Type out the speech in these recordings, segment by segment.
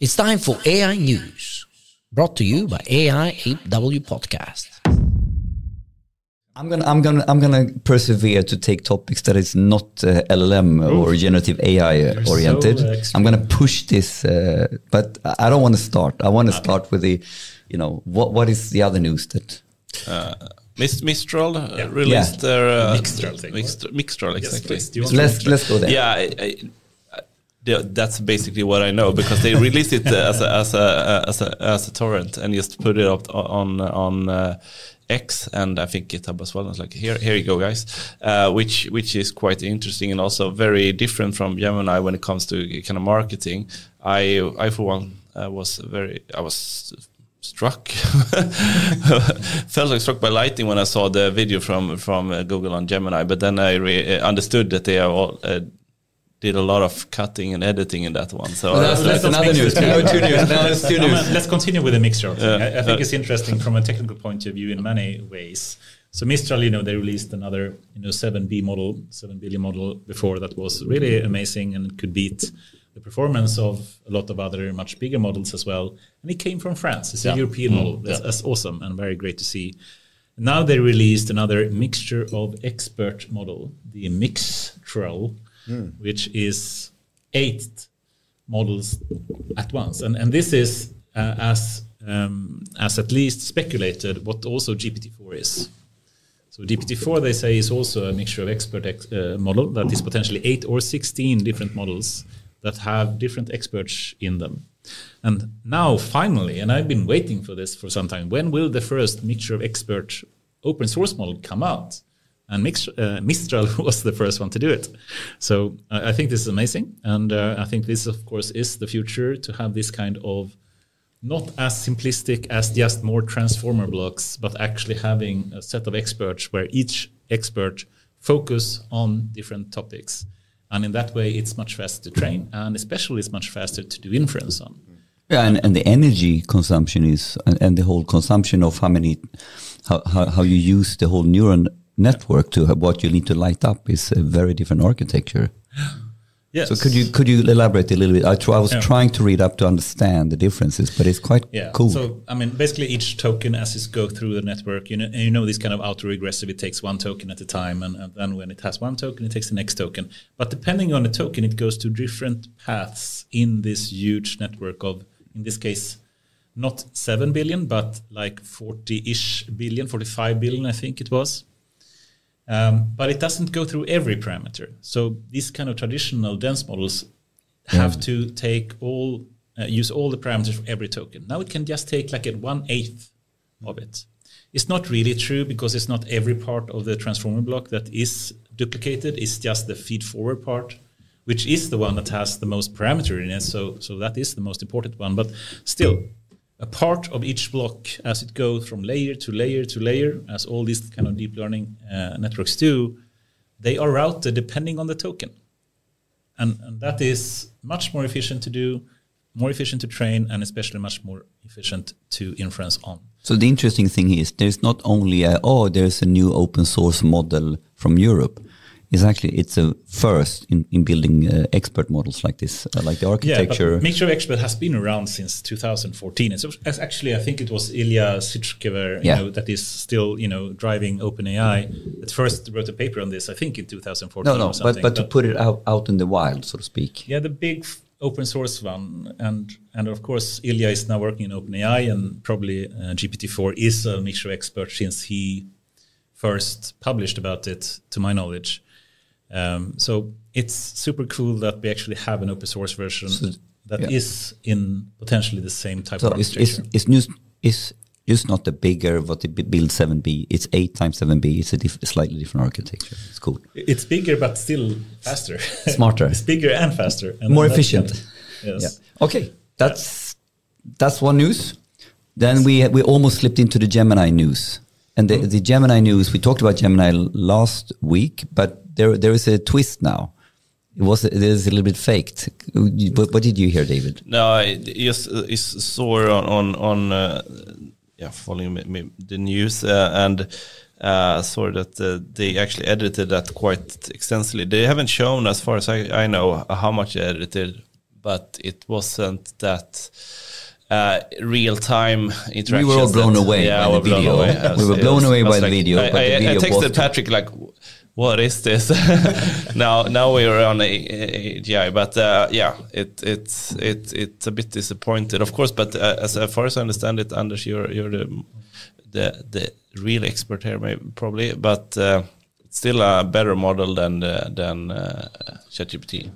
It's time for AI News, brought to you by AIAW Podcast. I'm gonna, I'm gonna, I'm gonna persevere to take topics that is not uh, LLM or generative AI so oriented. expert. I'm gonna push this, uh, but I don't want to start. I want to start with the, you know, what what is the other news that? Mis- Mistral uh, Yeah. released their uh, Mixtral thing, Mixtral, Mixtral exactly. please. Do you want to Let's let's go there. yeah, I, I, I- that's basically what I know because they released it uh, as a, as a as a as a torrent and just put it up on on uh, X and I think GitHub as well. I like, here here you go, guys, uh, which which is quite interesting and also very different from Gemini when it comes to kind of marketing. I I for one uh, was very I was struck felt like struck by lightning when I saw the video from from uh, Google on Gemini but then I uh, understood that they are all uh, did a lot of cutting and editing in that one so Well, that's, that's another news. No, two news. No, it's two news. let's continue with the. Yeah. I, I think Uh, it's interesting from a technical point of view in many ways. So Mistral, you know, they released another, you know, 7B model, 7 billion model before that was really amazing and it could beat the performance of a lot of other much bigger models as well. And it came from France. It's a European model. That's, that's awesome and very great to see. Now they released another mixture of expert model, the Mixtral, which is eight models at once. And and this is uh, as um, as at least speculated what also GPT-4 is. So GPT-4 they say is also a mixture of expert ex- uh, model that is potentially eight or sixteen different models that have different experts in them. And now finally, and I've been waiting for this for some time. When will the first mixture of expert open source model come out? And uh, Mistral was the first one to do it. So I I think this is amazing, and uh, I think this, of course, is the future to have this kind of not as simplistic as just more transformer blocks, but actually having a set of experts where each expert focus on different topics. And in that way, it's much faster to train, and especially it's much faster to do inference on. Yeah, and, and the energy consumption is, and, and the whole consumption of how many, how, how, how you use the whole neuron network to what you need to light up is a very different architecture. Yes. So could you could you elaborate a little bit? I, try, I was Yeah. trying to read up to understand the differences, but it's quite Yeah. cool. So I mean, basically, each token as it go through the network, you know, and you know, this kind of autoregressive, it takes one token at a time, and, and then when it has one token, it takes the next token. But depending on the token, it goes to different paths in this huge network of, in this case, not seven billion, but like forty-ish billion, forty-five billion, I think it was. Um, but it doesn't go through every parameter. So these kind of traditional dense models have to take all uh, use all the parameters for every token. Now it can just take like a one eighth of it. It's not really true because it's not every part of the transformer block that is duplicated. It's just the feed forward part, which is the one that has the most parameter in it. So so that is the most important one. But still, a part of each block as it goes from layer to layer to layer, as all these kind of deep learning uh, networks do, they are routed depending on the token. And, and that is much more efficient to do, more efficient to train, and especially much more efficient to inference on. So the interesting thing is there's not only a, oh there's a new open source model from Europe. It's actually it's a first in, in building uh, expert models like this, uh, like the architecture. Yeah, Mixture of Expert has been around since 2014. It's, it's actually, I think it was Ilya Sutskever, you Yeah. know, that is still, you know, driving OpenAI. That first wrote a paper on this, I think, in 2014. no, no, but something. but to put it out out in the wild, so to speak. Yeah, the big f- open source one, and and of course Ilya is now working in OpenAI, and probably uh, GPT-4 is a mixture expert since he first published about it, to my knowledge. Um, so it's super cool that we actually have an open source version that is yeah. in potentially the same type So of it's architecture. it's it's just it's just not the bigger what they build seven B. It's eight times seven B. It's a diff- slightly different architecture. It's cool. it's bigger, but still faster. Smarter. it's bigger and faster, and More efficient. yes. Yeah. Okay, that's that's one news. Then we we almost slipped into the Gemini news, and the, the Gemini news. We talked about Gemini last week, but there there is a twist now. It was it is a little bit faked. What, what did you hear, David? No, I just uh, saw on on on uh, yeah following me, me, the news uh, and uh, saw that uh, they actually edited that quite extensively. They haven't shown, as far as I, I know, how much they edited, but it wasn't that uh, real time interaction. We were all blown away yeah, by the video. We were blown away by the video, I, but the I- I video texted Patrick like, "What is this?" now, now we are on AGI, but uh, yeah, it it's it it's a bit disappointed, of course. But uh, as far as I understand it, Anders, you're you're the the the real expert here, maybe probably, but uh, still a better model than uh, than uh, ChatGPT.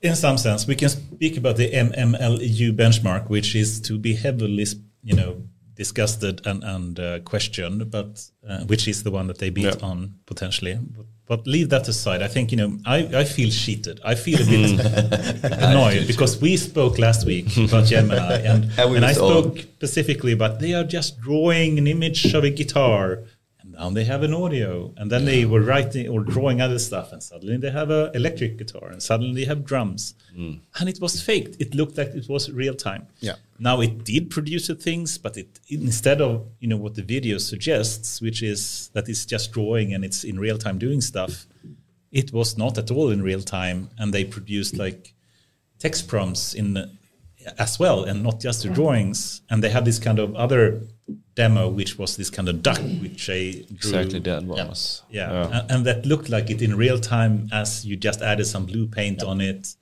In some sense, we can speak about the MMLU benchmark, which is to be heavily, you know, discussed and and uh, questioned, but uh, which is the one that they beat Yeah. on potentially. But, but leave that aside. I think you know, I, I feel cheated. I feel a bit annoyed because we spoke last week about Gemini, and And we and I was all- spoke specifically about they are just drawing an image of a guitar. And now they have an audio, and then they were writing or drawing other stuff, and suddenly they have an electric guitar, and suddenly they have drums, and it was faked. It looked like it was real time. Yeah. Now it did produce the things, but it instead of you know what the video suggests, which is that it's just drawing and it's in real time doing stuff, it was not at all in real time, and they produced like text prompts in as well, and not just the drawings. And they had this kind of other demo, which was this kind of duck, which they drew. Exactly, that was Yeah, And, and that looked like it in real time as you just added some blue paint on it.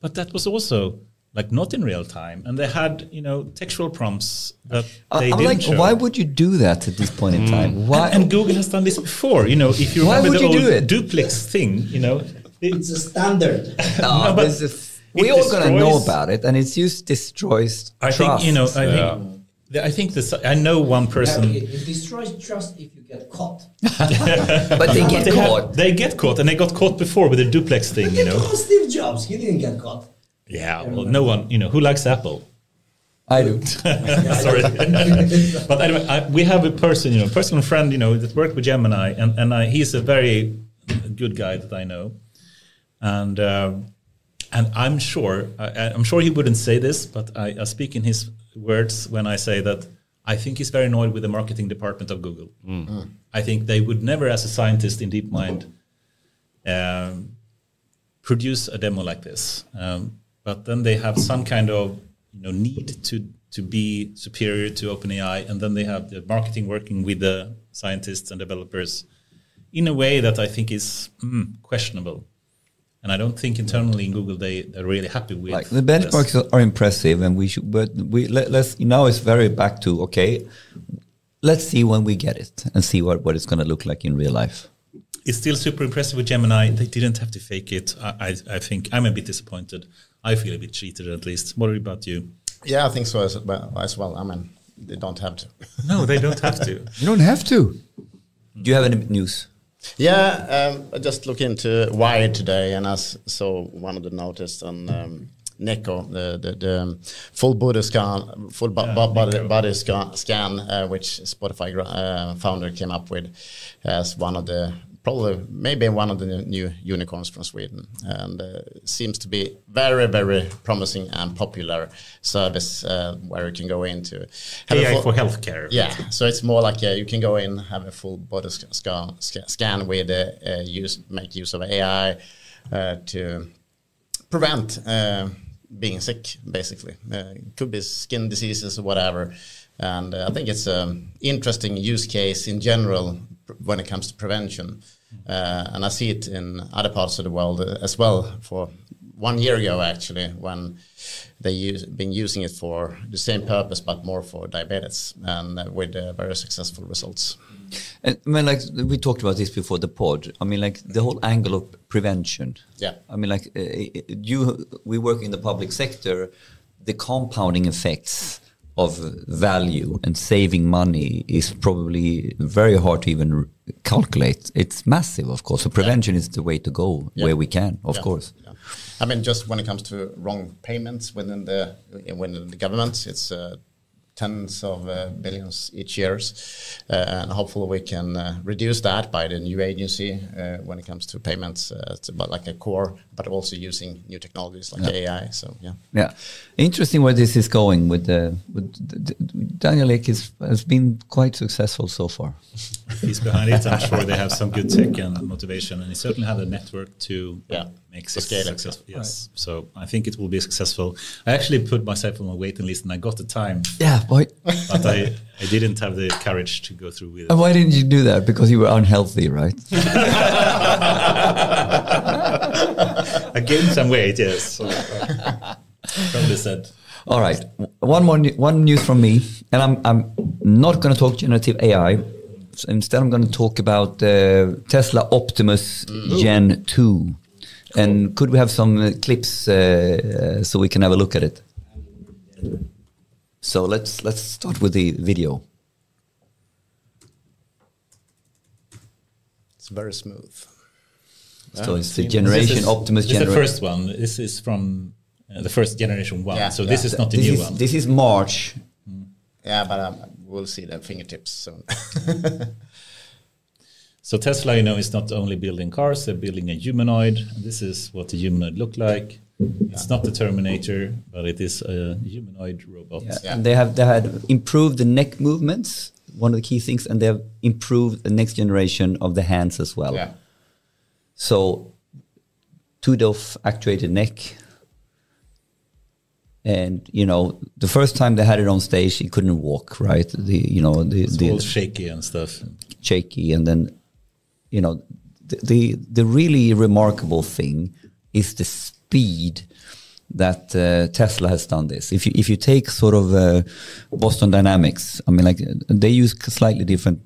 But that was also like not in real time. And they had, you know, textual prompts that I- they I'm didn't like, show. why would you do that at this point in mm. time? Why? and, and Google has done this before. You know, if you Why remember would the you old do it? duplex thing, you know, It's a standard. No, No, but this is- it we all gonna know about it, and it's just destroys I trust. think you know. I think I think this. I know one person. It, it destroys trust if you get caught. but they get They, have- caught. they get caught, and they got caught before with the duplex thing. You know. Steve Jobs. He didn't get caught. Yeah. Well, no one. You know who likes Apple. I do. Sorry. but anyway, I, we have a person, you know, personal friend, you know, that worked with Gemini, and and I, he's a very good guy that I know, and um, and I'm sure I, I'm sure he wouldn't say this, but I, I speak in his words when I say that I think he's very annoyed with the marketing department of Google. I think they would never, as a scientist in DeepMind, um, produce a demo like this. Um, but then they have some kind of you know need to to be superior to OpenAI, and then they have the marketing working with the scientists and developers in a way that I think is mm, questionable. And I don't think internally in Google they they're really happy with Like the this. benchmarks are impressive, and we should. But we let, let's now it's very back to okay. Let's see when we get it and see what, what it's going to look like in real life. It's still super impressive with Gemini. They didn't have to fake it. I, I, I think I'm a bit disappointed. I feel a bit cheated at least. What about you? Yeah, I think so as well. As well. I mean, they don't have to. No, they don't have to. You don't have to. Do you have any news? Yeah, um, I just looked into Wired today, and I saw one of the notices on um, Neko, the, the, the full body scan, full bo- Yeah, body, body scan, scan uh, which Spotify uh, founder came up with as one of the probably maybe one of the new unicorns from Sweden, and uh, seems to be very very promising and popular service uh, where you can go into AI for healthcare. yeah, so it's more like uh, you can go in, have a full body sc- scan, scan with uh, use make use of AI uh, to prevent uh, being sick. Basically, it could be skin diseases or whatever. And I think it's an interesting use case in general when it comes to prevention. Uh, and I see it in other parts of the world uh, as well. For one year ago, actually, when they use been using it for the same purpose but more for diabetes and uh, with uh, very successful results. And, I mean, like we talked about this before the pod. I mean, like the whole angle of prevention. Yeah. I mean, like uh, you, we work in the public sector. The compounding effects of value and saving money is probably very hard to even calculate. It's massive, of course. So prevention is the way to go Yeah. where we can, of Yeah, course. yeah. I mean, just when it comes to wrong payments within the within the government, it's uh, tens of uh, billions each years, uh, and hopefully we can uh, reduce that by the new agency uh, when it comes to payments. Uh, it's about like a core, but also using new technologies like AI. So yeah, Yeah, interesting where this is going. With the, with the, the- Daniel Ek is, has been quite successful so far. He's behind it. I'm sure they have some good tech and motivation, and he certainly had a network to Yeah, make it scale successful. Yes, so I think it will be successful. I actually put myself on a waiting list, and I got the time, Yeah, boy. but I, I didn't have the courage to go through with it. And why didn't you do that? Because you were unhealthy, right? I gained some weight, yes. Probably said. All right. One more new- one news from me, and I'm I'm not going to talk generative AI. So instead, I'm going to talk about uh, Tesla Optimus Gen Two. And could we have some uh, clips uh, uh, so we can have a look at it? So let's let's start with the video. it's very smooth. So it's the This generation is- Optimus This is the first one. This is from uh, the first generation one. Yeah, so yeah. this is not the This new is one. this is March. Yeah, but um, we'll see the fingertips soon. So Tesla, you know, is not only building cars; they're building a humanoid. This is what the humanoid look like. It's not the Terminator, but it is a humanoid robot. Yeah. Yeah. And they have they had improved the neck movements, one of the key things, and they have improved the next generation of the hands as well. yeah, So two DOF actuated neck. And you know, the first time they had it on stage, he couldn't walk. Right, the you know the It's the all shaky and stuff. shaky, and then you know the, the the really remarkable thing is the speed that uh, Tesla has done this. If you if you take sort of uh, Boston Dynamics, I mean, like they use slightly different,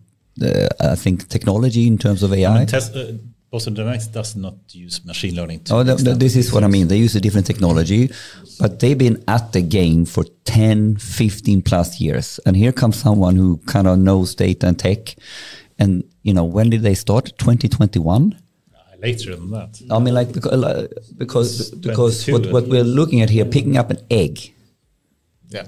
uh, I think, technology in terms of AI. I mean, Tesla, Boston Dynamics does not use machine learning. To Oh, the th- th- this is what I mean. They use a different technology, but they've been at the game for 10, 15 plus years. And here comes someone who kind of knows data and tech. And, you know, when did they start? 2021? Later than that. I mean, like, because, because, because what, what we're looking at here, picking up an egg, yeah.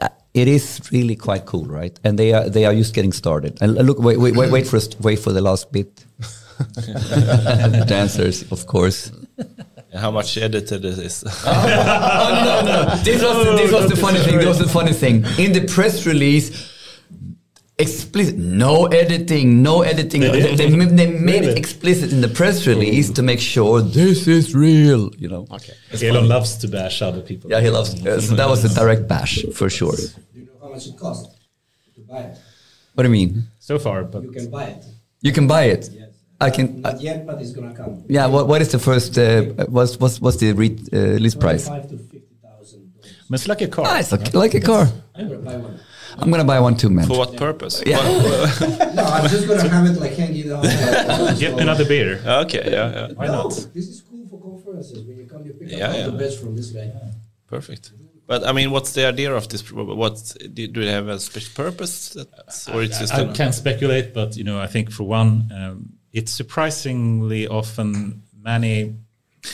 uh, it is really quite cool, right? And they are, they are just getting started. And look, wait, wait, wait, wait for, us- wait for the last bit. The dancers, of course. How much edited it is. oh, no, no. This was, this was the funny thing. This was the funny thing. In the press release, explicit, no editing, no editing. They They, they, made Really? it explicit in the press release to make sure this is real, you know. Okay. Elon loves to bash other people. Yeah, he loves, uh, so that was a direct bash for sure. Do you know how much it costs to buy it? What do you mean? So far, but You can buy it. You can buy it. Yes. I can. Not yet, but it's gonna come. yeah. What What is the first? Uh, what's what's what's the re, uh, list price? Twenty-five to fifty thousand but it's like a car. Ah, it's like, like a car. I'm gonna buy one. I'm gonna buy one too, man. For what purpose? Yeah. No, I'm just gonna have it like hanging on. Get another beer. Okay, yeah, yeah. Why no, not? This is cool for conferences. When you come, you pick Yeah, up all yeah. the bets from this guy. Perfect. But I mean, what's the idea of this? What do do they have a special purpose, That's- or it's just I a- can't speculate, but you know, I think for one, um, it's surprisingly often many.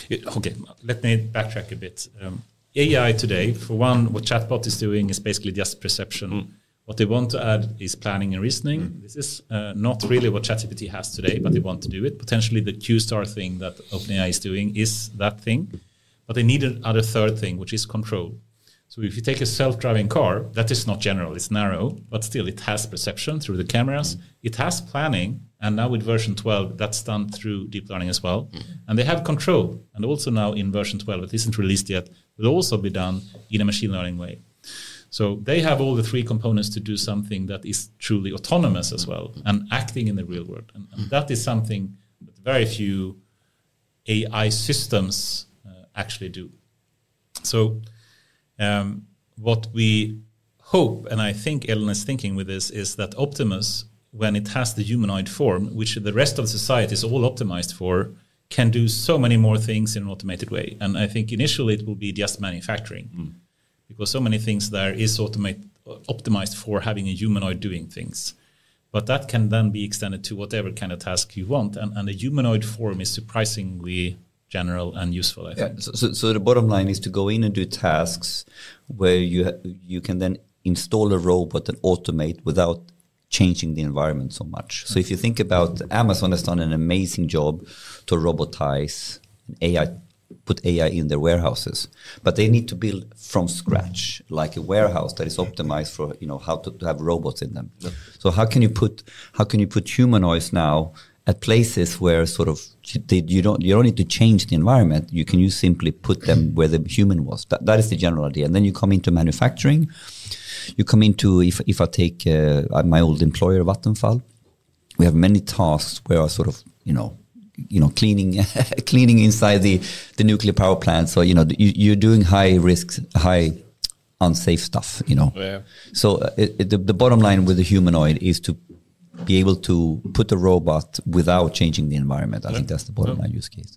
it- okay, let me backtrack a bit. Um, AI today, for one, what chatbot is doing is basically just perception. Mm. What they want to add is planning and reasoning. Mm. This is uh, not really what ChatGPT has today, but they want to do it. Potentially, the Q-star thing that OpenAI is doing is that thing, but they need another third thing, which is control. So if you take a self-driving car, that is not general; it's narrow, but still it has perception through the cameras. Mm. It has planning, and now with version 12, that's done through deep learning as well. And they have control, and also now in version 12, it isn't released yet, will also be done in a machine learning way. So they have all the three components to do something that is truly autonomous as well and acting in the real world. And, and that is something that very few AI systems uh, actually do. So um, what we hope, and I think Elon is thinking with this, is that Optimus, when it has the humanoid form, which the rest of society is all optimized for, can do so many more things in an automated way. And I think initially it will be just manufacturing, mm. because so many things there is automate, optimized for having a humanoid doing things. But that can then be extended to whatever kind of task you want, and, and the humanoid form is surprisingly general and useful. I think. Yeah, so, so, so the bottom line is to go in and do tasks where you you can then install a robot and automate without changing the environment so much. So if you think about Amazon has done an amazing job to robotize AI, put AI in their warehouses, but they need to build from scratch, like a warehouse that is optimized for you know how to, to have robots in them. So how can you put how can you put humanoids now at places where sort of they, you don't you don't need to change the environment. You can use simply put them where the human was. That, that is the general idea. And then you come into manufacturing. You come into if if I take uh, my old employer Vattenfall, we have many tasks where I sort of you know you know cleaning cleaning inside the the nuclear power plant. So you know you, you're doing high risks high unsafe stuff. You know. Yeah. So uh, it, the, the bottom line with the humanoid is to be able to put a robot without changing the environment. I think that's the bottom line use case.